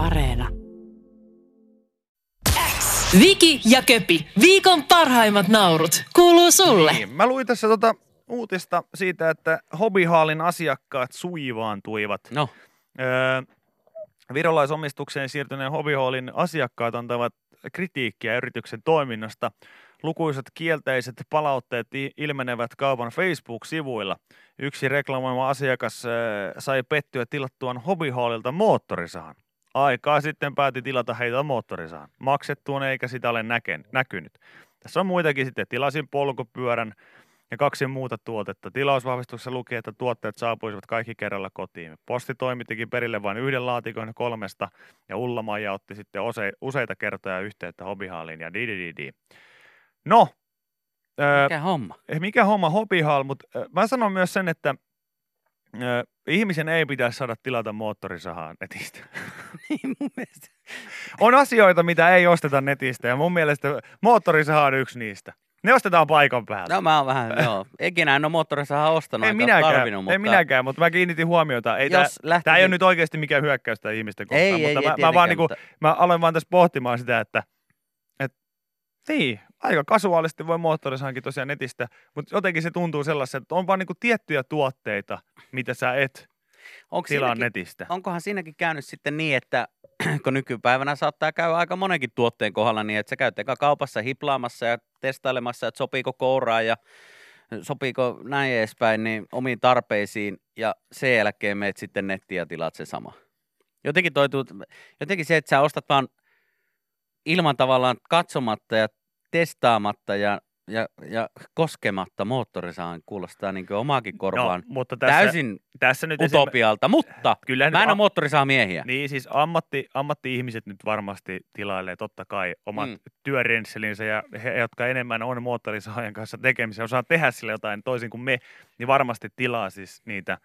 Areena. Viki ja Köpi, viikon parhaimmat naurut, kuuluu sulle. Niin, mä luin tässä tota uutista siitä, että hobbihaalin asiakkaat suivaantuivat. No, Öö, virolaisomistukseen siirtyneen hobbihallin asiakkaat antavat kritiikkiä yrityksen toiminnasta. Lukuisat kielteiset palautteet ilmenevät kaupan Facebook-sivuilla. Yksi reklamoima asiakas sai pettyä tilattuaan hobbihallilta moottorisahan. Aikaa sitten päätti tilata heitä moottorisahan. Maksettuun eikä sitä ole näken, näkynyt. Tässä on muitakin sitten. Tilasin polkupyörän ja kaksi muuta tuotetta. Tilausvahvistuksessa luki, että tuotteet saapuisivat kaikki kerralla kotiin. Posti toimittikin perille vain yhden laatikon kolmesta ja Ulla-Maija otti sitten ose, useita kertoja yhteyttä hobbyhalliin ja di, di, di, di. No, öö, mikä homma? mikä homma hobbyhall, mutta mä sanon myös sen, että ihmisen ei pitäisi saada tilata moottorisahaa netistä. Niin mun mielestä. On asioita, mitä ei osteta netistä ja mun mielestä moottorisaha on yksi niistä. Ne ostetaan paikan päältä. No mä oon vähän, joo. Ikinä en ole moottorisahaa ostanut, en enkä minäkään, tarvinnut, mutta en minäkään, mutta mä kiinnitin huomiota. Ei tää, lähtisin... tää ei ole nyt oikeasti mikään hyökkäystä ihmisten kohtaan, ei, mutta ei, mä, ei, mä, vaan niinku, mutta... mä aloin vaan tässä pohtimaan sitä, että et, niin, aika kasuaalisti voi moottorisahankin tosiaan netistä, mutta jotenkin se tuntuu sellaiselta, että on vaan niinku tiettyjä tuotteita, mitä sä et Onko tilaa siinäkin, netistä. onkohan siinäkin käynyt sitten niin, että kun nykypäivänä saattaa käydä aika monenkin tuotteen kohdalla niin, että sä käyt eka kaupassa hiplaamassa ja testailemassa, että sopiiko kouraa ja sopiiko näin edespäin niin omiin tarpeisiin ja sen jälkeen meet sitten nettiin ja tilaat se sama. Jotenkin, toi, jotenkin se, että sä ostat vaan ilman tavallaan katsomatta ja testaamatta ja, ja, ja koskematta moottorisaan kuulostaa niin omaakin korvaan No, mutta tässä, täysin tässä nyt esim- utopialta, mutta Kyllä mä en ole moottorisahamiehiä. Niin siis ammatti, ammatti-ihmiset nyt varmasti tilailee totta kai omat mm. työrenselinsä ja he, jotka enemmän on moottorisaajan kanssa tekemisiä, osaa tehdä sille jotain toisin kuin me, niin varmasti tilaa siis niitä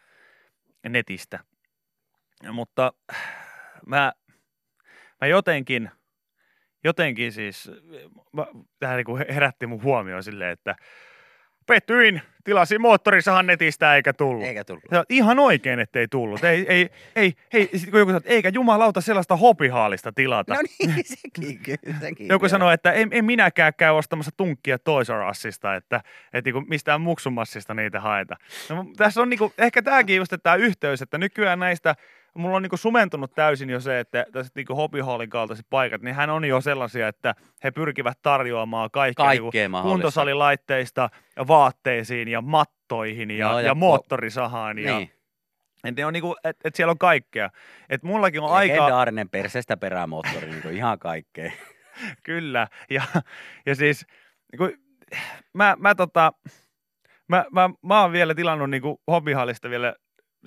netistä. Mutta mä, mä jotenkin, jotenkin siis, mä, tähän niin herätti mun huomioon silleen, että pettyin, tilasin moottorisahan netistä eikä tullut. Eikä tullut. Sä ihan oikein, ettei tullut. Ei, ei, ei, ei. Sitten kun joku sanoo, että eikä jumalauta sellaista hopihaalista tilata. No niin, sekin kyllä. Sekin joku sanoo, että en, en minäkään käy ostamassa tunkkia Toys R Usista, että, että niinku mistään muksumassista niitä haeta. No, tässä on niinku, ehkä tämäkin just tämä yhteys, että nykyään näistä, mulla on niinku sumentunut täysin jo se, että tällaiset niinku hobbyhallin kaltaiset paikat, niin hän on jo sellaisia, että he pyrkivät tarjoamaan kaikkea, niinku Kaikkea mahdollista. kuntosalilaitteista ja vaatteisiin ja mattoihin ja, Joo, ja, ja ja moottorisahaan. Ja, Niin. et ne on niinku, et, et siellä on kaikkea. Et mullakin on aika, Legendaarinen persestä perämoottori, niin kuin ihan kaikkea. kyllä. Ja, ja siis, niinku, mä, mä, tota, mä, mä, mä oon vielä tilannut niinku hobbihallista vielä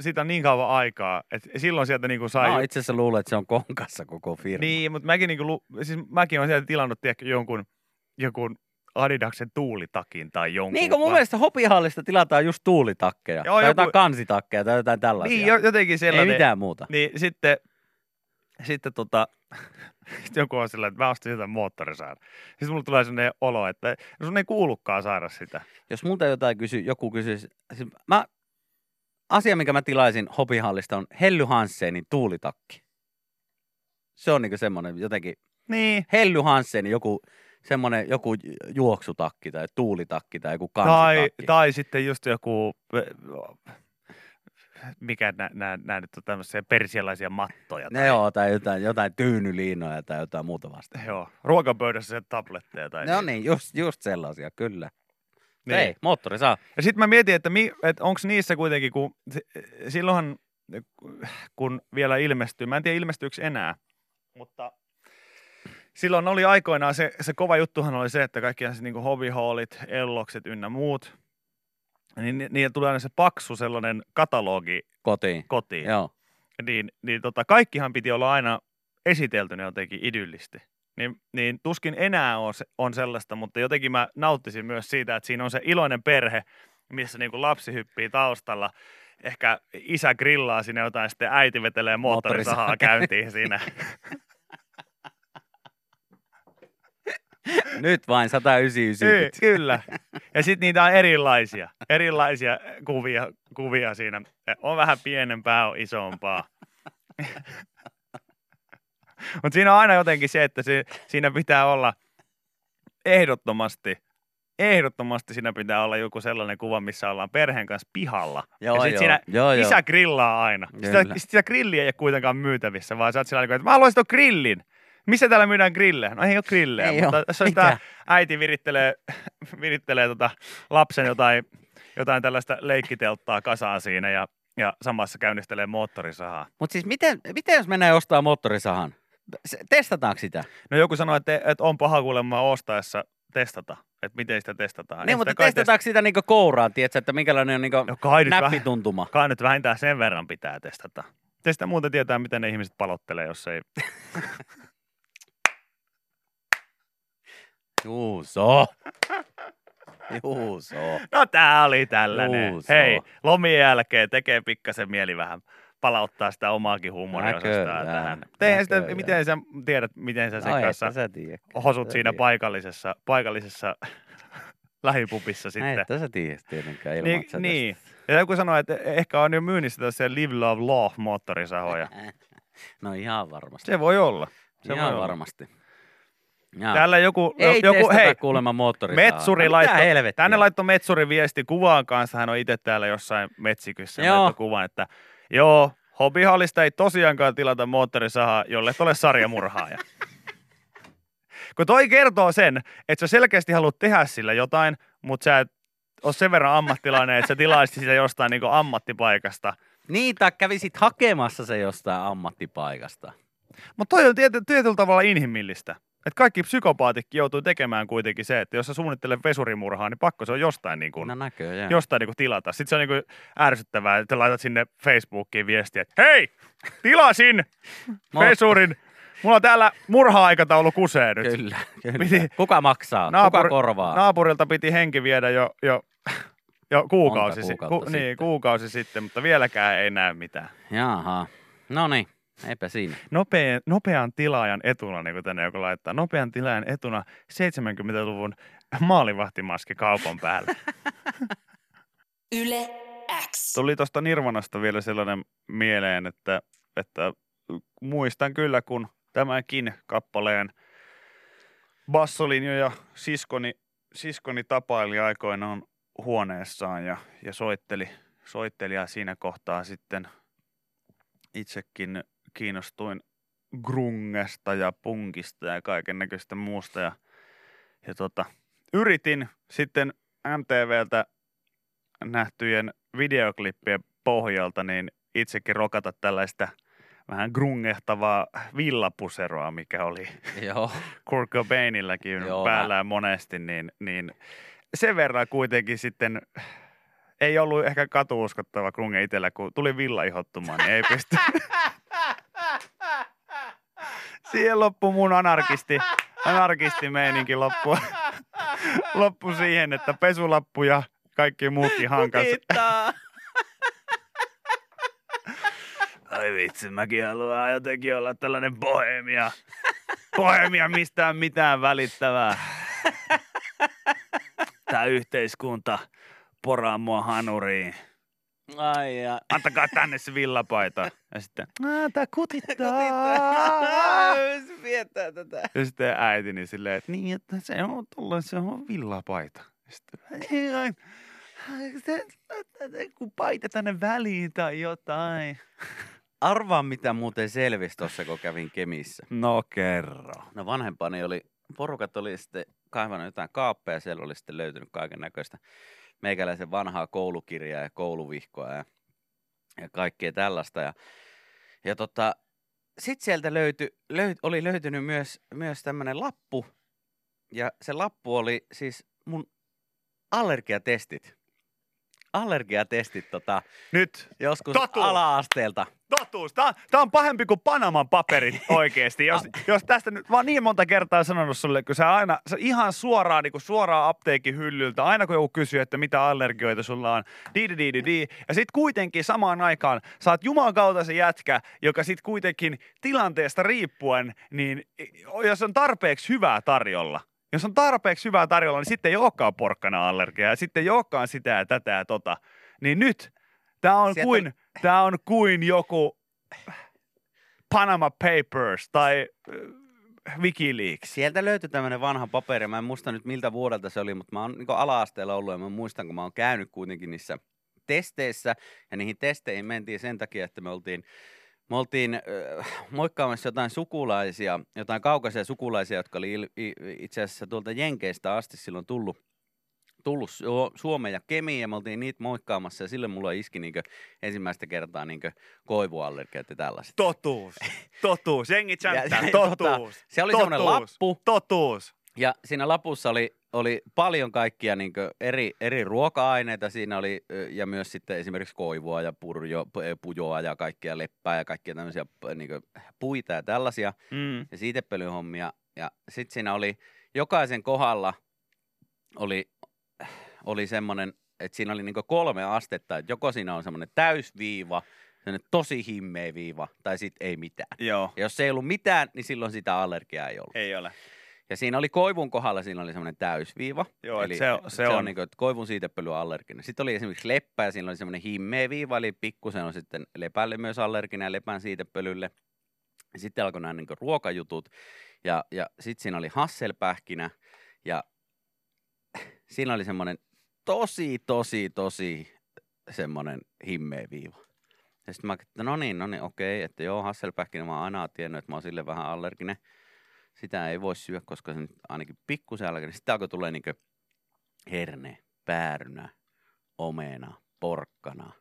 siitä on niin kauan aikaa, että silloin sieltä niinku sai... Mä itse asiassa luulen, että se on konkassa koko firma. Niin, mutta mäkin, niinku, lu- siis mäkin olen sieltä tilannut tiedätkö, jonkun, jonkun Adidaksen tuulitakin tai jonkun. Niin kuin mun mielestä hopihallista tilataan just tuulitakkeja. Joo, tai joku- jotain kansitakkeja tai jotain tällaisia. Niin, jo- jotenkin Ei sellainen. mitään muuta. Niin sitten, sitten tota, sitten joku on sillä, että mä ostin sitä moottorisaada. Sitten mulla tulee sellainen olo, että no sun ei kuulukaan saada sitä. Jos multa jotain kysy, joku kysyisi, siis mä, asia, minkä mä tilaisin hopihallista on Helly Hansenin tuulitakki. Se on niinku semmoinen jotenkin, Niin. Helly Hansenin joku semmoinen joku juoksutakki tai tuulitakki tai joku Tai, kansitakki. tai sitten just joku, mikä nämä, nyt on tämmöisiä persialaisia mattoja. Ne joo, tai jotain, jotain tyynyliinoja tai jotain muuta vasta. Joo, ruokapöydässä se tabletteja tai No niin, just, just sellaisia, kyllä. Niin. Ei, moottori saa. Ja sitten mä mietin, että, mi, että onko niissä kuitenkin, kun si- silloinhan kun vielä ilmestyy, mä en tiedä ilmestyykö enää, mutta silloin oli aikoinaan se, se kova juttuhan oli se, että kaikki niin kuin hobbyhallit, ellokset ynnä muut, niin ni- niillä tulee aina se paksu sellainen katalogi Kotiin. kotiin. Joo. Niin, niin tota, kaikkihan piti olla aina esiteltynä jotenkin idyllisti. Niin, niin tuskin enää on, se, on sellaista, mutta jotenkin mä nauttisin myös siitä, että siinä on se iloinen perhe, missä niin kuin lapsi hyppii taustalla. Ehkä isä grillaa sinne jotain, sitten äiti vetelee moottorisahaa käyntiin siinä. Nyt vain 199. Ky- kyllä. Ja sitten niitä on erilaisia, erilaisia kuvia, kuvia siinä. On vähän pienempää, on isompaa. Mutta siinä on aina jotenkin se, että se, siinä pitää olla ehdottomasti, ehdottomasti siinä pitää olla joku sellainen kuva, missä ollaan perheen kanssa pihalla. Joo, ja sit joo. siinä Joo, joo. isä grillaa aina. Sitä, Kyllä. sitä grilliä ei ole kuitenkaan myytävissä, vaan sä oot sillä että mä haluaisin tuon grillin. Missä täällä myydään grillejä? No ei ole grillejä, Ei mutta tässä on tää äiti virittelee, virittelee tota lapsen jotain, jotain tällaista leikkitelttaa kasaan siinä ja, ja samassa käynnistelee moottorisahaa. Mutta siis miten, miten jos mennään ostaa moottorisahan? Testataanko sitä? No joku sanoi, että, että on paha kuulemma ostaessa testata, että miten sitä testataan. Niin, mutta testataanko sitä niinku kouraan, tiedätkö, että minkälainen on niinku test- No kai nyt, vähän, näppituntuma? kai nyt vähintään sen verran pitää testata. Te sitä muuten tietää, miten ne ihmiset palottelee, jos ei... Juuso. Juuso. No tää oli tällainen. Juu, se Hei, lomien jälkeen tekee pikkasen mieli vähän palauttaa sitä omaakin huumoriosastaan tähän. Tehän sitä, miten sä tiedät, miten sä sen No, kanssa sä tiedä. hosut Sä siinä tiedät. paikallisessa, paikallisessa lähipupissa sitten. Että sä tiedät tietenkään ilman, Niin, että sä niin. Ja joku sanoi, että ehkä on jo myynnissä tässä Live Love Law moottorisahoja. No ihan varmasti. Se voi olla. Se ihan voi olla. varmasti. Jaa. Täällä joku, Ei joku hei, kuulemma moottorisahaa. Metsuri no, laittoi, helvettiä? tänne laittoi Metsuri viesti kuvaan kanssa, hän on itse täällä jossain metsikyssä, laittoi kuvan, että joo, hobbyhallista ei tosiaankaan tilata moottorisahaa, jolle et ole sarjamurhaaja. Kun toi kertoo sen, että sä selkeästi haluat tehdä sillä jotain, mutta sä et ole sen verran ammattilainen, että sä tilaisit sitä jostain niin ammattipaikasta. Niin, tai kävisit hakemassa se jostain ammattipaikasta. Mutta toi on tiety, tietyllä tavalla inhimillistä. Et kaikki psykopaatitkin joutuu tekemään kuitenkin se, että jos sä suunnittelet vesurimurhaa, niin pakko se on jostain niin kuin, No näköjään. jostain niin tilata. Sitten se on niin ärsyttävää, että laitat sinne Facebookiin viestiä, että hei, tilasin vesurin. Mulla on täällä murha-aikataulu kusee nyt. Kyllä, kyllä. Piti- Kuka maksaa? Kuka korvaa? Naapurilta piti henki viedä jo, jo, jo kuukausi, si- kuukautta niin, sitten. kuukausi sitten, mutta vieläkään ei näy mitään. Jaha. No niin, eipä siinä. Nopean, nopean tilaajan etuna, niin kuin tänne joku laittaa, nopean tilaajan etuna 70-luvun maalivahtimaski kaupan päällä. Yle X. Tuli tuosta Nirvanasta vielä sellainen mieleen, että, että muistan kyllä, kun tämänkin kappaleen bassolinjoja siskoni, siskoni tapaili aikoinaan huoneessaan ja, ja soitteli, soitteli ja siinä kohtaa sitten itsekin kiinnostuin grungesta ja punkista ja kaiken näköistä muusta ja, ja tota, yritin sitten MTVltä nähtyjen videoklippien pohjalta niin itsekin rokata tällaista vähän grungehtavaa villapuseroa, mikä oli Joo. Kurt Cobainillakin Joo, päällään monesti, niin, niin sen verran kuitenkin sitten ei ollut ehkä katuuskottava grunge itsellä, kun tuli villa ihottumaan, niin ei pysty. Siihen loppui mun anarkisti, anarkisti meininki loppu, loppu siihen, että pesulappu ja kaikki muukin hankas. Ai vitsi, mäkin haluan jotenkin olla tällainen bohemia. Bohemia mistään mitään välittävää. Tää yhteiskunta poraa mua hanuriin. Ai ja. Antakaa tänne se villapaita. Ja sitten, "Aa, tää kutittaa. Se viettää tätä. Ja sitten äitini silleen, että niin, että se on tullut, se on villapaita. Ja Sitten, "Ei, ai, se- se- kun paita tänne väliin tai jotain. Arvaa mitä muuten selvisi tuossa, kun kävin Kemissä. No kerro. No vanhempani oli, porukat oli sitten kaivannut jotain kaappeja ja siellä oli sitten löytynyt kaiken näköistä meikäläisen vanhaa koulukirjaa ja kouluvihkoa ja, ja kaikkea tällaista. Ja, ja tota, sitten sieltä löyty, löyt, oli löytynyt myös, myös tämmöinen lappu ja se lappu oli siis mun allergiatestit. Allergiatestit tota, Nyt joskus Totuus. ala-asteelta. Totuus. Tämä, tämä on pahempi kuin Panaman paperit oikeasti. Jos, jos tästä nyt, mä oon niin monta kertaa sanonut sulle, kun sä aina, sä ihan suoraan, niin kuin suoraan apteekin hyllyltä, aina kun joku kysyy, että mitä allergioita sulla on, di di di di ja sit kuitenkin samaan aikaan sä oot Jumalan kautta se jätkä, joka sit kuitenkin tilanteesta riippuen, niin jos on tarpeeksi hyvää tarjolla, jos on tarpeeksi hyvää tarjolla, niin sitten ei olekaan porkkana allergiaa, ja sitten ei olekaan sitä ja tätä ja tota. Niin nyt, tämä on Sieltä kuin, tää on kuin joku Panama Papers tai äh, Wikileaks. Sieltä löytyi tämmöinen vanha paperi. Mä en muista nyt miltä vuodelta se oli, mutta mä oon niin ala-asteella ollut ja mä muistan, kun mä oon käynyt kuitenkin niissä testeissä. Ja niihin testeihin mentiin sen takia, että me oltiin me oltiin äh, moikkaamassa jotain sukulaisia, jotain kaukaisia sukulaisia, jotka oli il, i, itse asiassa tuolta Jenkeistä asti silloin tullut, tullut Su- Suomeen ja Kemiin, ja me oltiin niitä moikkaamassa, ja sille mulla iski niinkö ensimmäistä kertaa niinkö koivuallergiat ja tällaiset. Totuus. Totuus. Jengi chanttää. Ja- tota, Totuus. se oli semmoinen Totuus. lappu. Totuus. Ja siinä lapussa oli, oli paljon kaikkia niin eri, eri ruoka-aineita. Siinä oli ja myös sitten esimerkiksi koivua ja purjo, pujoa ja kaikkia leppää ja kaikkia tämmöisiä niin puita ja tällaisia Mm. ja siitepölyhommia. Ja sitten siinä oli jokaisen kohdalla oli, oli semmoinen, että siinä oli niin kolme astetta. Että joko siinä on semmoinen täysviiva, semmoinen tosi himmeä viiva tai sitten ei mitään. Joo. Ja jos ei ollut mitään, niin silloin sitä allergiaa ei ollut. Ei ole. Ja siinä oli koivun kohdalla, siinä oli semmoinen täysviiva. Joo, eli se on- se se on, on. niin kuin, että koivun siitepöly on allerginen. Sitten oli esimerkiksi leppä ja siinä oli semmoinen himmeä viiva, eli pikkusen on sitten lepälle myös allerginen ja lepän siitepölylle. Ja sitten alkoi nämä niin ruokajutut ja, ja sitten siinä oli hasselpähkinä ja siinä oli semmoinen tosi, tosi, tosi semmoinen himmeä viiva. Ja sitten mä ajattelin, että no niin, no niin, okei, että joo, hasselpähkinä mä oon aina tiennyt, että mä oon sille vähän allerginen. Sitä ei voi syödä, koska se nyt ainakin pikkusen allerginen. Sitten alkoi tulee niinkö herne, päärynä, omena, porkkana,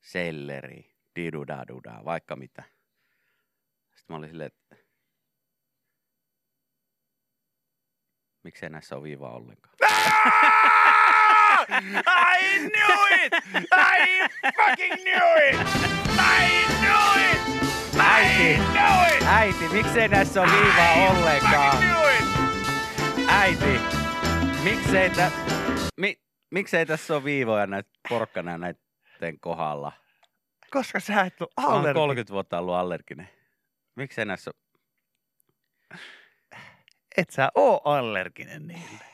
selleri, didudaduda, vaikka mitä. Sitten mä olin silleen, että miksei näissä ole viivaa ollenkaan. I knew it! I fucking knew it! I knew it! I knew it! Äiti, miksei näissä ole viivaa ollenkaan? Äiti, miksei, tä, mi, miksei tässä ole viivoja näitä porkkana näiden kohdalla? Koska sä et ole allerginen. 30 vuotta ollut allerginen. Miksei näissä ole? Et sä oo allerginen niille.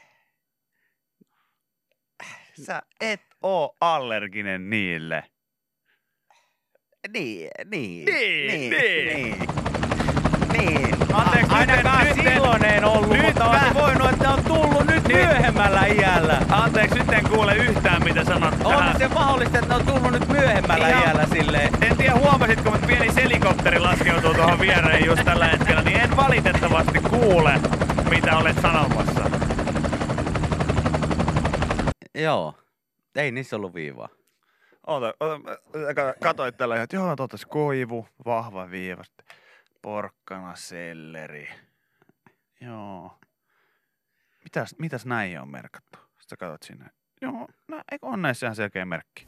Sä et oo allerginen niille. Niin, niin. Niin, niin. niin. niin. Anteeksi, A- nyt en- ainakaan nyt en- silloin en ollut, nyt mutta mä- on voinut, että on tullut nyt myöhemmällä iällä. Anteeksi, nyt en kuule yhtään mitä sanot On tähän. se mahdollista, että ne on tullut nyt myöhemmällä Ihan- iällä silleen. En tiedä huomasitko, mutta pieni helikopteri laskeutuu tuohon viereen just tällä hetkellä, niin en valitettavasti kuule, mitä olet sanomassa. Joo. Ei niissä ollut viivaa. Oota, oota, katoit tällä että joo, totas koivu, vahva viiva, sitten porkkana, selleri. Joo. Mitäs, mitäs näihin on merkattu? Sitten katsot sinne. Joo, no, eikö on näissä ihan selkeä merkki?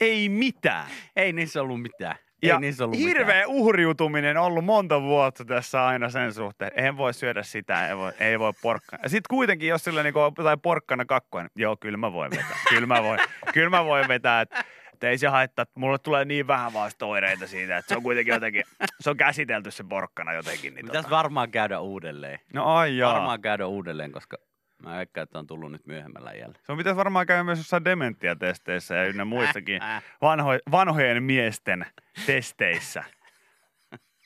Ei mitään. Ei niissä ollut mitään. Ei Ja niissä ollut hirveä uhriutuminen ollut monta vuotta tässä aina sen suhteen. En voi syödä sitä, ei voi, ei voi porkkana. Ja sitten kuitenkin, jos sillä niinku on jotain porkkana kakkoa, niin joo, kyllä mä voin vetää. Kyllä mä voin, kyllä mä voin vetää, että et ei se haittaa, että mulle tulee niin vähän vasta oireita siitä, että se on kuitenkin jotenkin, se on käsitelty se porkkana jotenkin. Niin Pitäisi tota. varmaan käydä uudelleen. No ai jaa. Varmaan käydä uudelleen, koska mä veikkaan, että on tullut nyt myöhemmällä iällä. Se on pitäisi varmaan käydä myös jossain dementiatesteissä ja ynnä muissakin vanho, vanhojen miesten testeissä.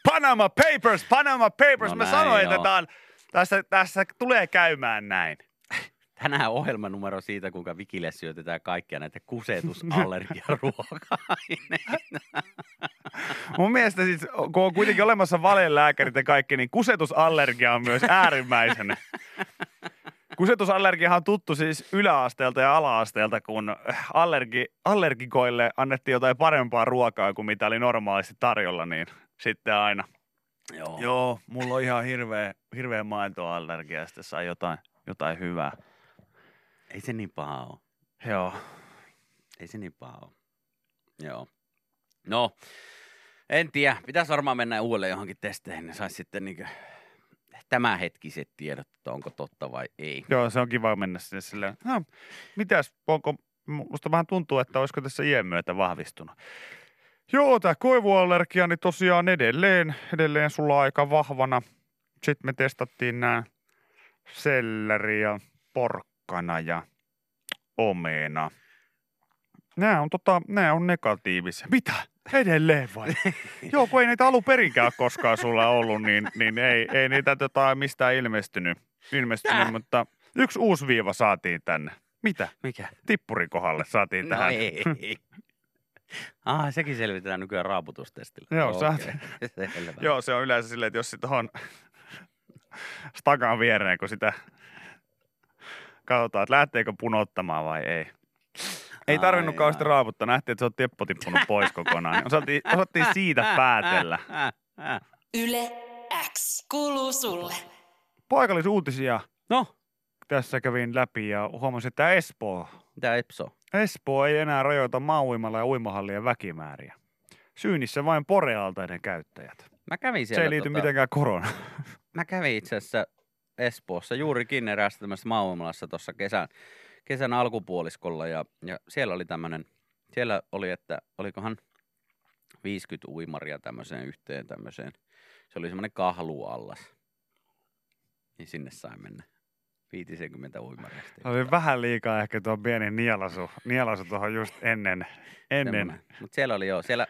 Panama Papers, Panama Papers. No Mä näin, sanoin, että tää on, tässä, tässä tulee käymään näin. Tänään ohjelmanumero siitä, kuinka Vikille syötetään kaikkia näitä kusetusallergiaruoka-aineita. Mun mielestä siis, kun on kuitenkin olemassa valelääkärit ja kaikki, niin kusetusallergia on myös äärimmäisen. Kusetusallergiahan on tuttu siis yläasteelta ja alaasteelta, kun allergi, allergikoille annettiin jotain parempaa ruokaa kuin mitä oli normaalisti tarjolla, niin sitten aina Joo. Joo, mulla on ihan hirveä, hirveä maitoallergia ja sitten sai jotain, jotain hyvää. Ei se niin paha ole. Joo. Ei se niin paha ole. Joo. No, en tiedä. Pitäisi varmaan mennä uudelleen johonkin testeihin, niin saisi sitten niin tämänhetkiset tiedot, että onko totta vai ei. Joo, se on kiva mennä sinne silleen, no, mitäs, onko, musta vähän tuntuu, että olisiko tässä iän myötä vahvistunut. Joo, tämä koivuallergia, niin tosiaan edelleen, edelleen sulla aika vahvana. Sitten me testattiin nämä selleri ja porkkana ja omena. Nämä on, tota, nämä on negatiivisia. Mitä? Edelleen vai? Joo, kun ei niitä alun perinkään koskaan sulla ollut, niin, niin ei, ei niitä tota, mistään ilmestynyt, ilmestynyt Tää. mutta yksi uusi viiva saatiin tänne. Mitä? Mikä? Tippurin kohdalle saatiin No tähän. ei. Ah, sekin selvitetään nykyään raaputustestillä. Joo, Okei, selvä. Joo, se on yleensä silleen, että jos sit on stakan viereen, kun sitä katsotaan, että lähteekö punottamaan vai ei. Ei tarvinnut kauheasti raaputtaa, nähtiin, että se on teppo tippunut pois kokonaan. Niin Osattiin, osattiin siitä päätellä. Yle X kuuluu sulle. Paikallisuutisia No, tässä kävin läpi ja huomasin, että Espoo, mitä Epso? Espoo ei enää rajoita mauimalla ja uimahallien väkimääriä. Syynissä vain porealtaiden käyttäjät. Mä kävin Se siellä. ei liity tota, mitenkään koronaan. Mä kävin itse asiassa Espoossa juurikin eräässä tämmöisessä Maumalassa tuossa kesän, kesän alkupuoliskolla ja, ja siellä oli tämmöinen, siellä oli, että olikohan 50 uimaria tämmöiseen yhteen tämmöiseen. Se oli semmoinen kahluallas. Niin sinne sai mennä. 50 uimaria. sitten. Oli vähän liikaa ehkä tuo pieni nielasu, nielasu tuohon just ennen. ennen. Mutta siellä oli joo, siellä,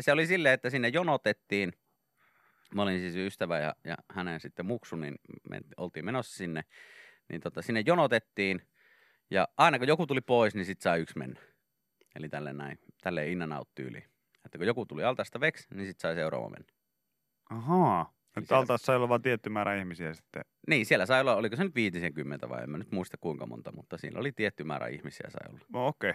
se oli silleen, että sinne jonotettiin. Mä olin siis ystävä ja, ja hänen sitten muksu, niin me oltiin menossa sinne. Niin tota, sinne jonotettiin ja aina kun joku tuli pois, niin sit sai yksi mennä. Eli tälle näin, tälleen in and out tyyliin. Että kun joku tuli altasta veksi, niin sit sai seuraava mennä. Ahaa. Niin Nyt siellä- altaassa sai olla vain tietty määrä ihmisiä sitten. Niin, siellä sai olla, oliko se nyt 50 vai en mä nyt muista kuinka monta, mutta siinä oli tietty määrä ihmisiä sai olla. No okei.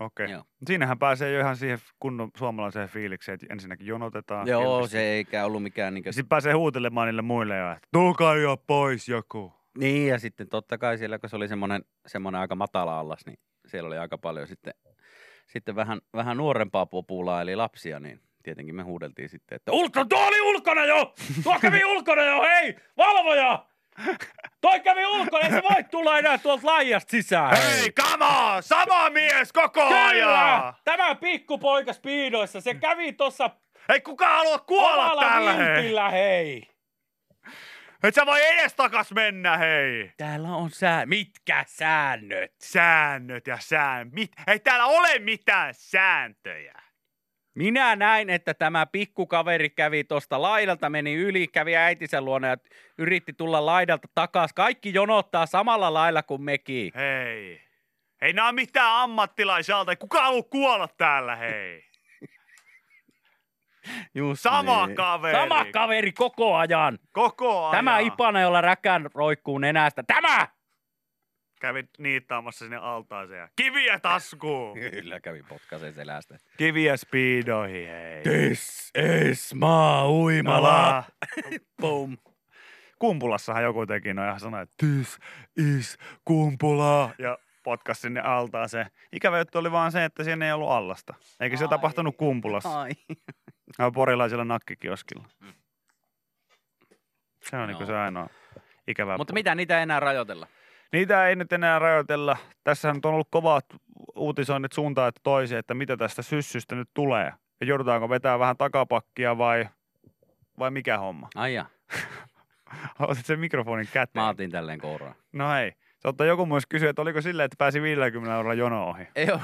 Okei. Joo. Siinähän pääsee jo ihan siihen kunnon suomalaiseen fiilikseen, että ensinnäkin jonotetaan. Joo, ilmeisesti. se eikä ollut mikään niinkö... Ja sitten pääsee huutelemaan niille muille jo, että tulkaa jo pois joku. Niin, ja sitten totta kai siellä, kun se oli semmoinen, semmoinen aika matala allas, niin siellä oli aika paljon sitten, sitten vähän, vähän nuorempaa populaa, eli lapsia, niin tietenkin me huudeltiin sitten, että ulkona, tuo oli ulkona jo! Tuo kävi ulkona jo, hei! Valvoja! Toi kävi ulkona, ei se voi tulla enää tuolta laijasta sisään. Hei, on! Sama mies koko Kyllä! ajan! Tämä pikkupoika spiidoissa, se kävi tuossa Ei kukaan halua kuolla täällä, hei! hei! Et sä voi edes takas mennä, hei! Täällä on sää... Mitkä säännöt? Säännöt ja sään... Mit... Ei täällä ole mitään sääntöjä. Minä näin, että tämä pikkukaveri kävi tuosta laidalta, meni yli, kävi äitinsä luona ja yritti tulla laidalta takas. Kaikki jonottaa samalla lailla kuin mekin. Hei. Ei ole mitään ammattilaisia Ei kukaan halua kuolla täällä, hei. Just Sama kaveri. Sama kaveri koko ajan. Koko ajan. Tämä Ipana, jolla räkän roikkuu nenästä. Tämä! Kävi niittaamassa sinne altaaseen ja kiviä taskuun. Kyllä kävi potkasen selästä. kiviä speedoihin, hei. This is maa Mala. Boom. Kumpulassahan joku teki noin ja sanoi, että this is kumpula. Ja potkas sinne altaaseen. Ikävä juttu oli vaan se, että siinä ei ollut allasta. Eikä se Ai. tapahtunut kumpulassa. Ai. Ja porilaisella nakkikioskilla. Se on niinku Joo. se ainoa ikävä Mutta puoli. mitä niitä ei enää rajoitella? Niitä ei nyt enää rajoitella. Tässä on ollut kovat uutisoinnit suuntaan että toiseen, että mitä tästä syssystä nyt tulee. Ja joudutaanko vetää vähän takapakkia vai, vai mikä homma? Ai ja, Otit sen mikrofonin käteen. mä otin tälleen kouraan. No hei. Totta joku myös kysyi, että oliko silleen, että pääsi 50 eurolla jono ohi. Ei oo.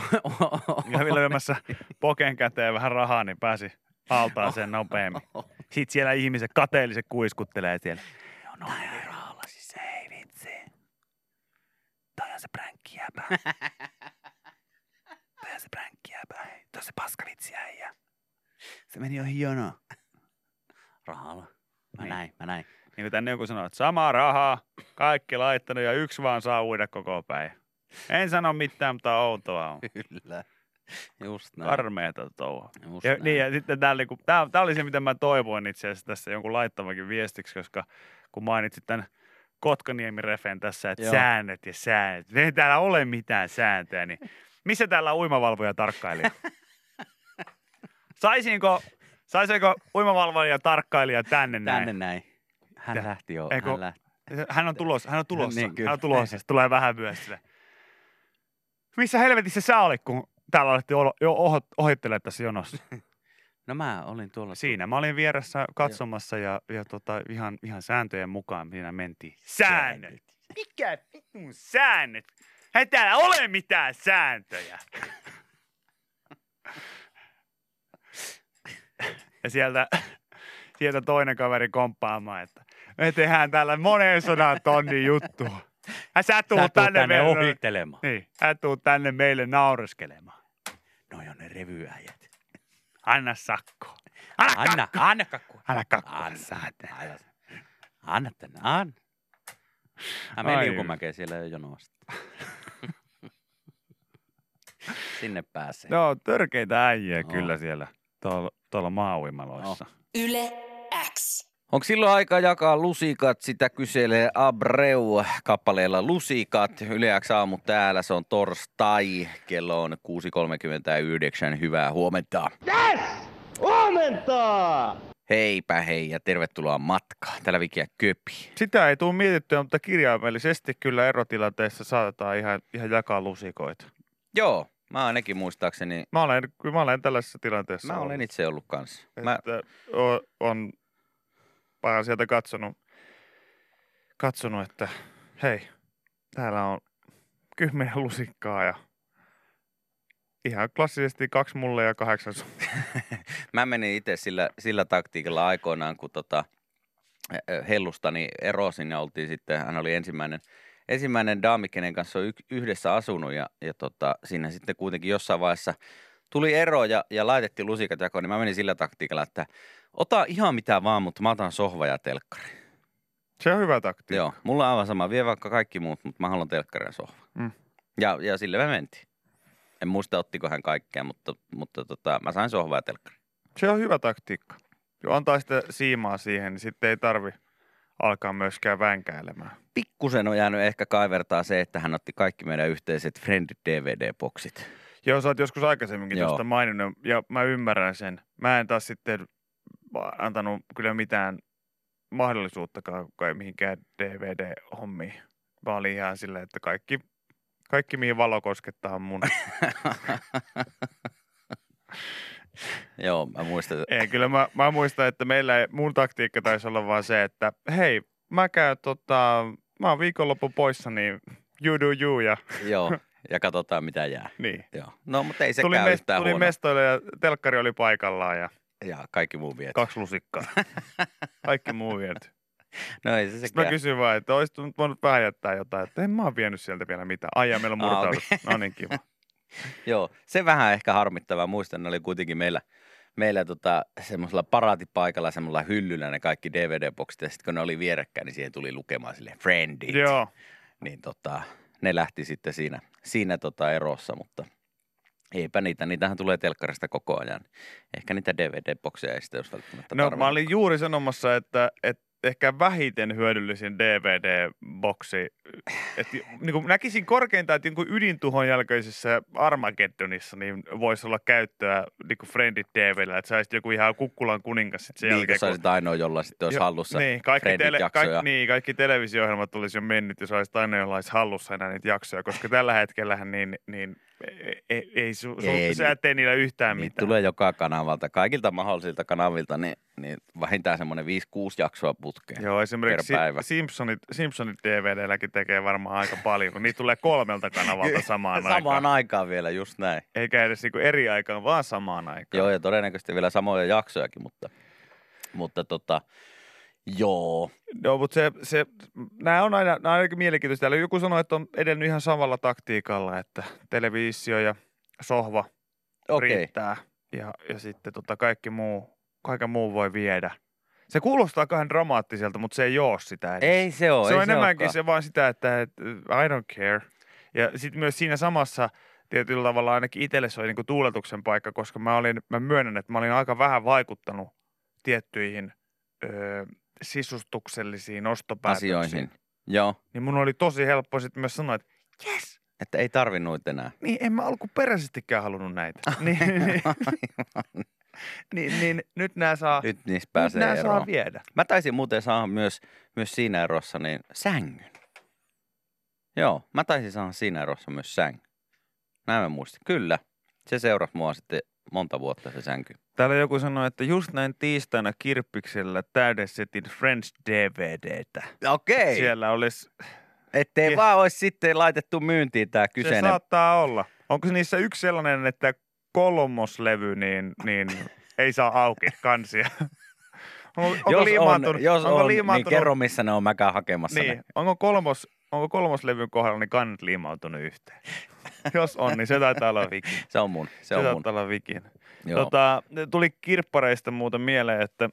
Ja vielä lyömässä poken käteen vähän rahaa, niin pääsi altaan sen nopeammin. Sitten siellä ihmiset kateelliset kuiskuttelee siellä. No noin rahalla siis ei vitsi. Toi on se pränkki jäbä. Toi on se pränkki jäbä. Toi on se paskavitsi äijä. Se meni ohi jono. Rahalla. Mä Niin. näin, mä näin. Niin kuin tänne joku sanoo, että sama raha, kaikki laittanut ja yksi vaan saa uida koko päivä. En sano mitään, mutta outoa on. Kyllä. Just näin. Karmeeta touhua. Just Ja, näin. niin, ja sitten tää, oli, kun, tää, tää oli se, mitä mä toivoin itse asiassa tässä jonkun laittavakin viestiksi, koska kun mainitsit tämän Kotkaniemi-refen tässä, että Joo. säännöt ja säännöt. Ei täällä ole mitään sääntöjä, niin missä täällä uimavalvoja tarkkailija? Saisinko, saisinko uimavalvoja tarkkailija tänne, Tänne näin? näin. Hän lähti jo. Eikö- Hän lähti. Hän on tulossa, hän on tulossa, Niin, kyllä. hän on tulossa, se tulee vähän myöhässä. Missä helvetissä sä olit, kun täällä alettiin jo ohittelemaan tässä jonossa? No mä olin tuolla. Siinä mä olin vieressä katsomassa ja, ja tota, ihan, ihan sääntöjen mukaan siinä mentiin. Säännöt! Mikä vitun säännöt? Ei täällä ole mitään sääntöjä. Ja sieltä, sieltä toinen kaveri komppaamaan, että me tehdään täällä monen sodan tonnin juttua. Ja sä tuut tänne, tänne meille, ohittelemaan. niin, sä tuut tänne meille naureskelemaan. Noi on ne revyäjät. Anna sakko. Anna, Anna, kakku. anna kakku. Anna kakku. Anna, anna, anna tänne, anna. Mä menen Ai liukumäkeen siellä jo jonosta. Sinne pääsee. Joo, törkeitä äijä On. kyllä siellä tuolla, tuolla maauimaloissa. Yle X. Onko silloin aika jakaa lusikat? Sitä kyselee Abreu kappaleella Lusikat. Yle X aamu täällä, se on torstai. Kello on 6.39. Hyvää huomenta. Huomenta! Heipä hei ja tervetuloa matkaan. Täällä Vikiä Köpi. Sitä ei tule mietittyä, mutta kirjaimellisesti kyllä erotilanteessa saatetaan ihan, ihan jakaa lusikoita. Joo, mä ainakin muistaakseni, Mä olen, kyllä mä olen tällaisessa tilanteessa mä olen ollut. itse ollut kanssa. Mä, Että o- on vähän sieltä katsonut, katsonut, että hei, täällä on kymmenen lusikkaa ja ihan klassisesti kaksi mulle ja kahdeksan sun. mä menin itse sillä, sillä taktiikalla aikoinaan, kun tota, hellustani erosin ja oltiin sitten, hän oli ensimmäinen, ensimmäinen daami, kenen kanssa on yhdessä asunut ja, ja tota, siinä sitten kuitenkin jossain vaiheessa tuli ero ja, ja laitettiin lusikat jakoon, niin mä menin sillä taktiikalla, että ota ihan mitä vaan, mutta mä otan sohva ja telkkari. Se on hyvä taktiikka. Joo, mulla on aivan sama, vie vaikka kaikki muut, mutta mä haluan telkkarin ja sohva. Mm. Ja, ja sille me mentiin. En muista ottiko hän kaikkea, mutta, mutta tota, mä sain sohvaa ja telkkari. Se on hyvä taktiikka. Jo antaa sitä siimaa siihen, niin sitten ei tarvi alkaa myöskään vänkäilemään. pikkusen on jäänyt ehkä kaivertaa se, että hän otti kaikki meidän yhteiset Friend DVD-boksit. Joo, sä oot joskus aikaisemminkin Joo. tuosta maininnut, ja mä ymmärrän sen. Mä en taas sitten antanut kyllä mitään mahdollisuuttakaan kai mihinkään DVD-hommiin. Mä olin ihan silleen, että kaikki, kaikki mihin valo koskettaa on mun. Joo, mä muistan. ei, kyllä mä, mä muistan, että meillä ei, mun taktiikka taisi olla vaan se, että hei, mä käyn tota, mä oon viikonloppu poissa, niin you do you ja Joo, ja katsotaan mitä jää. niin. Joo. No, mutta ei se Tuli, käy mes, yhtään tuli huono. mestoille ja telkkari oli paikallaan ja Ja kaikki muu viety. kaksi lusikkaa. Kaikki muu viety. No ei se se Sitten mä kysyin vaan, että olisit voinut vähän jättää jotain, että en mä oon vienyt sieltä vielä mitään. Ai ja meillä on murtaudut. No niin, kiva. Joo, se vähän ehkä harmittavaa. Muistan, ne oli kuitenkin meillä, meillä tota, semmoisella paraatipaikalla, semmoisella hyllyllä ne kaikki DVD-boksit. Ja sitten kun ne oli vierekkäin, niin siihen tuli lukemaan sille friendit. Joo. niin tota, ne lähti sitten siinä, siinä tota erossa, mutta eipä niitä, niitähän tulee telkkarista koko ajan. Ehkä niitä DVD-bokseja ei sitten jos välttämättä No mä tarvinnut. olin juuri sanomassa, että, että ehkä vähiten hyödyllisin DVD-boksi. Että niin kuin näkisin korkeintaan, että niin ydintuhon jälkeisessä Armageddonissa niin voisi olla käyttöä niin kuin Friendit DVDllä, että saisit joku ihan kukkulan kuningas sitten sen Niin, jälkeen. kun saisit ainoa, jolla sitten olisi Jo- hallussa niin, kaikki, tele, kaikki, niin, kaikki televisio-ohjelmat olisi jo mennyt, jos olisit aina jollain olisi hallussa enää niitä jaksoja, koska tällä hetkellähän niin, niin ei, ei, ei, su, Ei, sä niin- et tee niillä yhtään Niitä mitään. tulee joka kanavalta, kaikilta mahdollisilta kanavilta, niin, niin vähintään semmoinen 5-6 jaksoa putkeen. Joo, esimerkiksi per päivä. Simpsonit, Simpsonit DVDlläkin tekee varmaan aika paljon, kun niitä tulee kolmelta kanavalta samaan, Samaan aikaan. aikaan vielä, just näin. Eikä edes niinku eri aikaan, vaan samaan aikaan. Joo, ja todennäköisesti vielä samoja jaksojakin, mutta, mutta tota, joo. Joo, mutta se, se, nämä on aina, nämä on mielenkiintoista. Täällä joku sanoi, että on edennyt ihan samalla taktiikalla, että televisio ja sohva Okei. riittää. Ja, ja sitten tota kaikki muu, kaiken muu voi viedä. Se kuulostaa kahden dramaattiselta, mutta se ei ole sitä edes. Ei se ole, se on enemmänkin olekaan. se vaan sitä, että et, I don't care. Ja sitten myös siinä samassa tietyllä tavalla ainakin itselle se oli niinku tuuletuksen paikka, koska mä, olin, mä myönnän, että mä olin aika vähän vaikuttanut tiettyihin ö, sisustuksellisiin ostopäätöksiin. asioihin. Joo, Niin mun oli tosi helppo sitten myös sanoa, että yes, että ei tarvinnut enää. niin en mä alkuperäisestikään halunnut näitä. niin, niin, niin, niin, nyt nämä saa, Nyt niistä nyt pääsee nää eroon. saa viedä. Mä taisin muuten saada myös, myös siinä erossa niin sängyn. Joo, mä taisin saada siinä erossa myös sängyn. Näin mä muistin. Kyllä, se seurasi mua sitten monta vuotta se sänky. Täällä joku sanoi, että just näin tiistaina kirppiksellä täyden setin Friends DVDtä. Okei. Siellä olisi Ettei Ki- vaan olisi sitten laitettu myyntiin tämä Se kyseinen. saattaa olla. Onko se niissä yksi sellainen, että kolmoslevy niin, niin ei saa auki kansia? Onko, onko jos on, liimaantunut, jos onko on niin liimaantunut, kerro missä ne on, mä käyn hakemassa niin, ne. onko, kolmos, onko kolmoslevyn kohdalla niin kannat liimautunut yhteen? Jos on, niin se taitaa olla vikin. Se on mun, se Se, on mun. olla vikin. Joo. Tota, tuli kirppareista muuten mieleen, että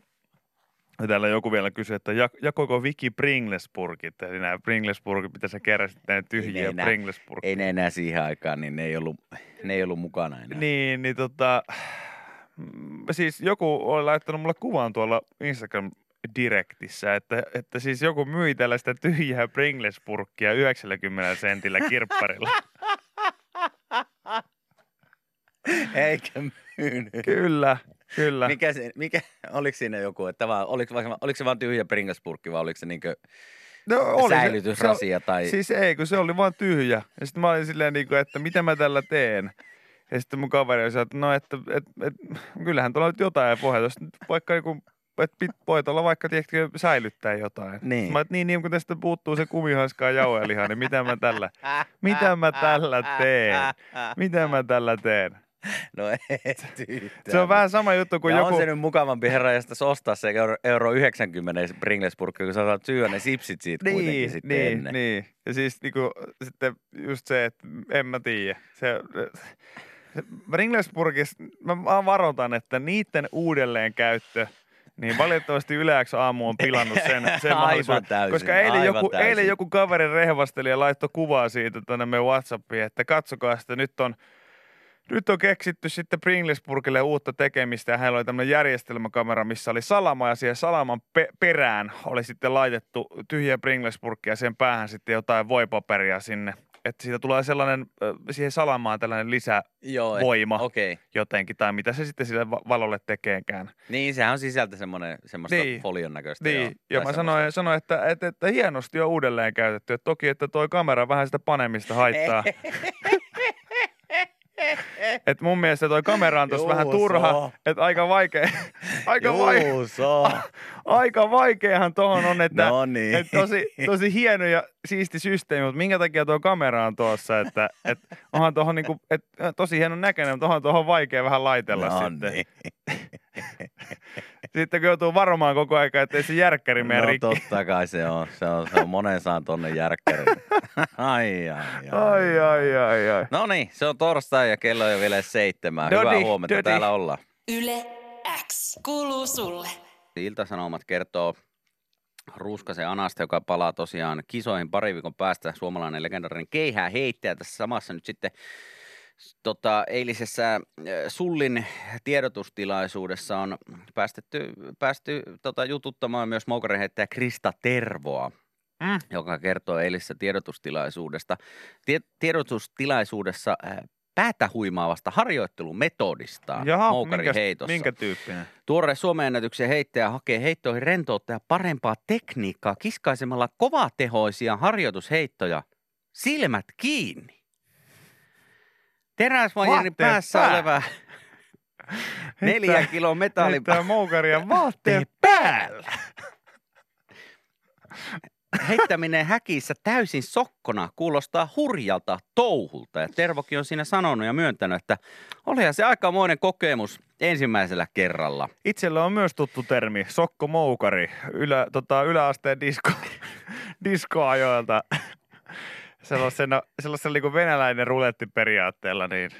täällä joku vielä kysyi, että jak- jakoiko Viki Pringles-purkit? Eli nämä Pringles-purkit, mitä sä keräsit, nämä tyhjiä Pringles-purkkeja. Ei ne enää siihen aikaan, niin ne ei ollut, ne ei ollut mukana enää. Niin, niin tota, siis joku oli laittanut mulle kuvan tuolla Instagram direktissä, että, että siis joku myi tällaista tyhjää Pringles-purkkia 90 sentillä kirpparilla. Eikä myynyt. kyllä, kyllä. Mikä se, mikä, oliko siinä joku, että vaan, oliko, oliko se vaan tyhjä Pringles-purkki vai oliko se niinkö No, oli se- säilytysrasia tai... Se, siis ei, kun se oli vaan tyhjä. Ja sitten mä olin silleen, niin kuin, että mitä mä tällä teen. Ja sitten mun kaveri oli että no, että et, et, kyllähän tuolla nyt jotain pohjaa. Jos nyt vaikka joku, että pit, voit olla vaikka, tiedätkö, säilyttää jotain. Niin. Mä, että niin, niin kun tästä puuttuu se kumihanskaa jauheliha, niin mitä mä tällä, mitä mä tällä teen? mitä mä tällä teen? No yhtään. Se on vähän sama juttu kuin ja joku... on se nyt mukavampi herra, josta ostaa se euro, euro 90 Pringles-purkki, kun sä saat syödä ne sipsit siitä kuitenkin Niin, sitten niin, ennen. niin. Ja siis niinku, sitten just se, että en mä tiedä. Se, se Ringlersburgis, mä varoitan, että niiden uudelleen käyttö, niin valitettavasti Yleäks aamu on pilannut sen, sen Aivan mahdollisuuden. täysin, Koska eilen aivan joku, täysin. eilen joku kaveri rehvasteli ja laittoi kuvaa siitä tänne meidän Whatsappiin, että katsokaa sitä, nyt on nyt on keksitty sitten Pringlesburgille uutta tekemistä ja hänellä oli tämmöinen järjestelmäkamera, missä oli salama ja siihen salaman pe- perään oli sitten laitettu tyhjä Pringlesburgia ja sen päähän sitten jotain voipaperia sinne. Että siitä tulee sellainen, siihen salamaan tällainen lisä Joo, et-. Okay. jotenkin, tai mitä se sitten sille va- valolle tekeekään. Niin, sehän on sisältä semmoinen, semmoista Niin. folion näköistä. Niin, joo, ja mä sanoin, sanoin että, että, että, hienosti on uudelleen käytetty. Että toki, että toi kamera vähän sitä panemista haittaa. että mun mielestä toi kamera on tossa vähän turha. Että aika vaikea, aika, vai, Juuso. aika vaikeahan tohon on, että, No niin. että tosi, tosi hieno ja siisti systeemi, mutta minkä takia tuo kamera on tuossa, että, että onhan tuohon niinku, että tosi hienon näköinen, mutta onhan tuohon vaikea vähän laitella no sitten. Niin. Sitten kun joutuu varomaan koko ajan, ettei se järkkäri mene No rikki. totta kai se on. Se on, se on monen saan tonne järkkärin. ai, ai, ai. Ai, ai, ai, ai. No niin, se on torstai ja kello on jo vielä seitsemän. Dodi, Hyvää huomenta, dodi. täällä ollaan. Yle X kuuluu sulle. Ilta-Sanomat kertoo Ruuskasen Anasta, joka palaa tosiaan kisoihin pari viikon päästä. Suomalainen legendaarinen keihää heittäjä tässä samassa nyt sitten tota, eilisessä äh, Sullin tiedotustilaisuudessa on päästetty, päästy tota, jututtamaan myös moukarinheittäjä Krista Tervoa, Mm. joka kertoo eilisessä tiedotustilaisuudesta. Tie, tiedotustilaisuudessa äh, päätä huimaavasta harjoittelumetodistaan Jaha, minkä, moukariheitossa. minkä tyyppinen? Tuore Suomen ennätyksen heittäjä hakee heittoihin rentoutta ja parempaa tekniikkaa kiskaisemalla kovatehoisia harjoitusheittoja silmät kiinni. Teräsvajerin Vaatteet päässä päällä. oleva neljän kilon metalli Heittää moukaria vaatteet päällä. heittäminen häkissä täysin sokkona kuulostaa hurjalta touhulta. Ja Tervokin on siinä sanonut ja myöntänyt, että olihan se aikamoinen kokemus ensimmäisellä kerralla. Itsellä on myös tuttu termi, sokko moukari, ylä, tota, yläasteen disko, diskoajoilta. Sellaisena, sellaisella niin kuin venäläinen ruletti periaatteella, niin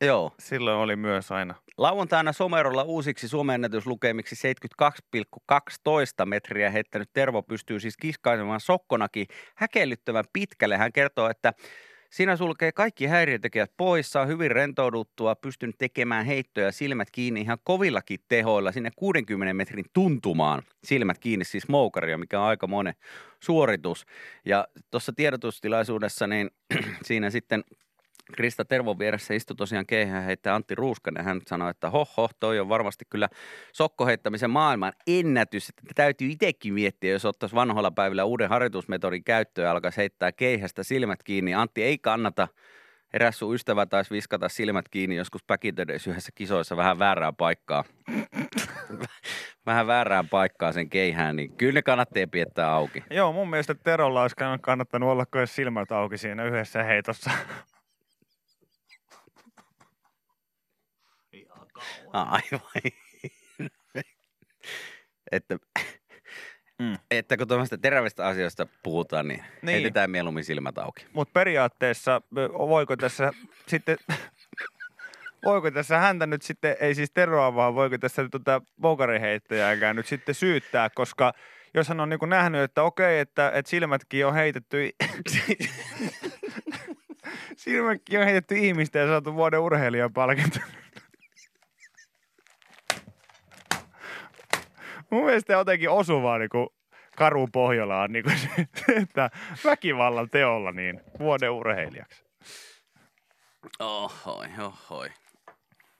Joo. silloin oli myös aina. Lauantaina Somerolla uusiksi Suomen ennätyslukemiksi 72,12 metriä heittänyt Tervo pystyy siis kiskaisemaan sokkonakin häkellyttävän pitkälle. Hän kertoo, että siinä sulkee kaikki häiriötekijät pois, saa hyvin rentouduttua, pystynyt tekemään heittoja silmät kiinni ihan kovillakin tehoilla sinne 60 metrin tuntumaan. Silmät kiinni siis moukaria, mikä on aika monen suoritus. Ja tuossa tiedotustilaisuudessa niin siinä sitten Krista Tervon vieressä istui tosiaan keihään heittää Antti Ruuskanen. Hän sanoi, että hoh, hoh, toi on varmasti kyllä sokkoheittämisen maailman ennätys. Että täytyy itsekin miettiä, jos ottaisi vanhoilla päivillä uuden harjoitusmetodin käyttöön ja alkaisi heittää keihästä silmät kiinni. Antti ei kannata. Eräs sun ystävä taisi viskata silmät kiinni joskus päkitödeissä yhdessä kisoissa vähän väärää paikkaa. vähän väärään paikkaan sen keihään, niin kyllä ne kannattaa piettää auki. Joo, mun mielestä Terolla olisi kannattanut olla silmät auki siinä yhdessä heitossa. Aivan. että, Mm. että kun tuommoista terävistä asioista puhutaan, niin, Niin. heitetään mieluummin silmät auki. Mutta periaatteessa voiko tässä sitten, voiko tässä häntä nyt sitten, ei siis Teroa vaan, voiko tässä tota boukariheittäjääkään nyt sitten syyttää, koska jos hän on niin nähnyt, että okei, että, että silmätkin on heitetty, silmätkin on heitetty ihmistä ja saatu vuoden urheilijan palkinto. Mun mielestä jotenkin osuvaa niin kuin Karu Pohjolaan, niin kuin se, että väkivallan teolla niin vuoden urheilijaksi. Ohoi, ohoi.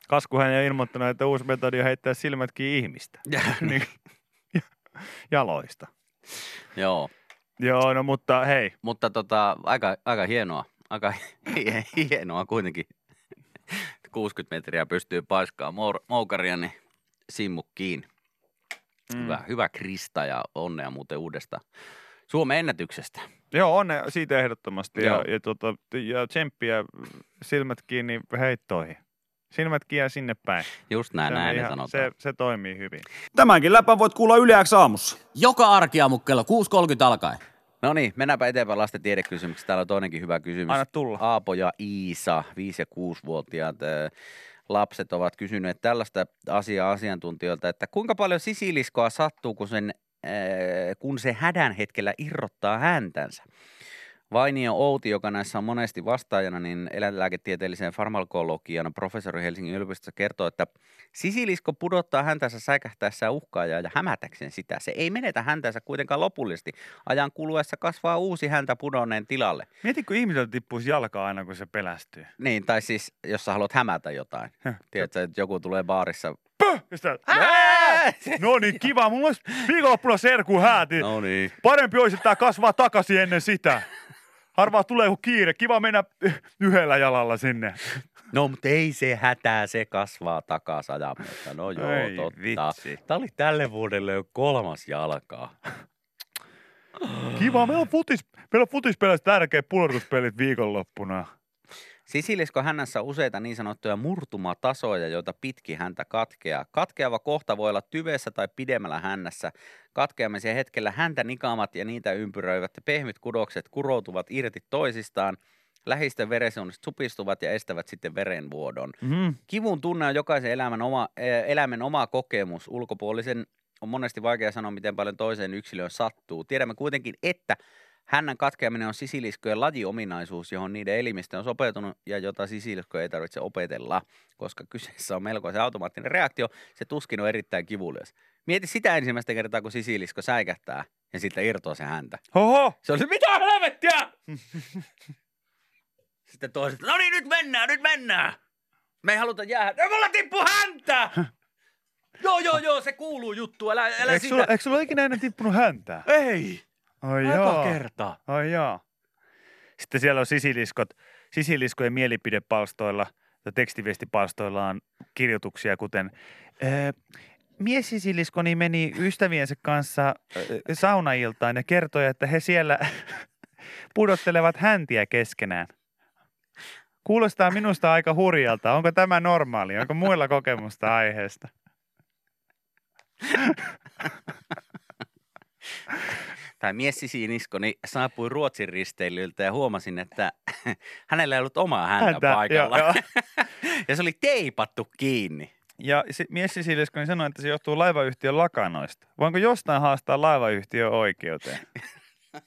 Kaskuhän ei ilmoittanut, että uusi metodi on heittää silmätkin ihmistä. niin, jaloista. Joo, Joo, no mutta hei, mutta tota, aika, aika hienoa. Aika hienoa kuitenkin. 60 metriä pystyy paiskaa moukaria, niin simmu kiinni. Mm. Hyvä, hyvä Krista ja onnea muuten uudesta Suomen ennätyksestä. Joo, onne siitä ehdottomasti. Ja, Joo. ja, tota, ja tsemppiä silmät kiinni heittoihin. Silmät kiinni sinne päin. Just näin, Se näin ihan- sanotaan. se, se toimii hyvin. Tämänkin läpän voit kuulla Yle X aamussa. Joka arkiaamu kello 6.30 alkaen. No niin, mennäänpä eteenpäin lasten tiedekysymyksiä. Täällä on toinenkin hyvä kysymys. Anna tulla. Aapo ja Iisa, 5- ja 6-vuotiaat ö, lapset ovat kysyneet tällaista asiaa asiantuntijoilta, että kuinka paljon sisiliskoa sattuu, kun, sen, ö, kun se hädän hetkellä irrottaa häntänsä. Vainio Outi, joka näissä on monesti vastaajana, niin eläinlääketieteellisen farmakologian professori Helsingin yliopistossa kertoo, että sisilisko pudottaa häntänsä säikähtäessään uhkaajaa ja hämätäkseen sitä. Se ei menetä häntänsä kuitenkaan lopullisesti. Ajan kuluessa kasvaa uusi häntä pudonneen tilalle. Mieti, kun ihmiseltä tippuisi jalkaa aina, kun se pelästyy. Niin, tai siis jos sä haluat hämätä jotain. Tiedätkö, että joku tulee baarissa. Pöh! No niin, kiva. Mulla olisi viikonloppuna serku hääti. No niin. Parempi olisi, että tämä kasvaa takaisin ennen sitä. Harvaa tulee joku kiire. Kiva mennä yhdellä jalalla sinne. No, mutta ei se hätää, se kasvaa takas ajametta. No joo, Ei totta. vitsi. Tämä oli tälle vuodelle jo kolmas jalkaa. Kiva, meillä on, futis, meillä on futispeleissä tärkeät pudotuspelit viikonloppuna. Sisilisko hännässä useita niin sanottuja murtumatasoja, joita pitkin häntä katkeaa. Katkeava kohta voi olla tyveessä tai pidemmällä hännässä. Katkeamisen hetkellä häntä nikaamat ja niitä ympyröivät pehmyt kudokset kuroutuvat irti toisistaan. Lähisten veresuunnat supistuvat ja estävät sitten verenvuodon. Mm. Kivun tunne on jokaisen elämän oma, eh, eläimen oma kokemus. Ulkopuolisen on monesti vaikea sanoa, miten paljon toiseen yksilöön sattuu. Tiedämme kuitenkin, että hännän katkeaminen on sisiliskojen lajiominaisuus, johon niiden elimistö on sopeutunut ja jota sisiliskoja ei tarvitse opetella, koska kyseessä on melkoisen automaattinen reaktio. Se tuskin on erittäin kivulias. Mieti sitä ensimmäistä kertaa, kun sisilisko säikähtää ja sitten irtoaa se häntä. Oho! Se on se, mitä helvettiä? Sitten toiset, no niin, nyt mennään, nyt mennään. Me ei haluta jäädä. No, mulla tippu häntä! joo, joo, joo, se kuuluu juttu, älä, älä Eikö sitä. sulla, eikö sulla ikinä ennen tippunut häntää? Ei, Ai eka joo. kerta. Ai joo. Sitten siellä on sisiliskot, sisiliskojen mielipidepalstoilla ja tekstiviestipalstoilla on kirjoituksia, kuten "Ö, Mies sisiliskoni meni ystäviensä kanssa ö, saunailtaan ja kertoi, että he siellä pudottelevat häntiä keskenään. Kuulostaa minusta aika hurjalta. Onko tämä normaali? Onko muilla kokemusta aiheesta? Tai mies sisiniskoni saapui Ruotsin risteilyltä ja huomasin, että hänellä ei ollut omaa häntä, Häntä, paikalla. joo, ja se oli teipattu kiinni. Ja se, mies sisiliskoni sanoi, että se johtuu laivayhtiön lakanoista. Voinko jostain haastaa laivayhtiön oikeuteen?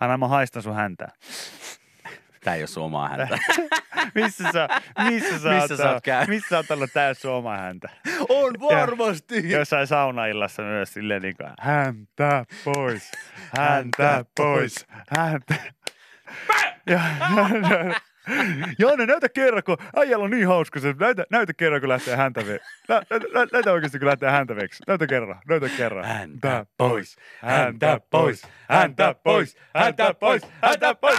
Anna mä haistan sun häntä. Tämä ei ole sun omaa häntä. Missä sä, missä sä, Missä sä oot käynyt? missä sä oot ollut täys sun oma häntä? on varmasti. Jossain saunaillassa myös silleen niin kuin, häntä pois, häntä pois, häntä. Ja, Janne, näytä kerran, kun äijällä on niin hauska se. Näytä, näytä kerran, kun lähtee häntä ve. Nä, näytä, nä- näytä oikeasti, kun lähtee häntä veksi. Näytä kerran, näytä kerran. Häntä pois, häntä pois, häntä pois, häntä pois, häntä pois.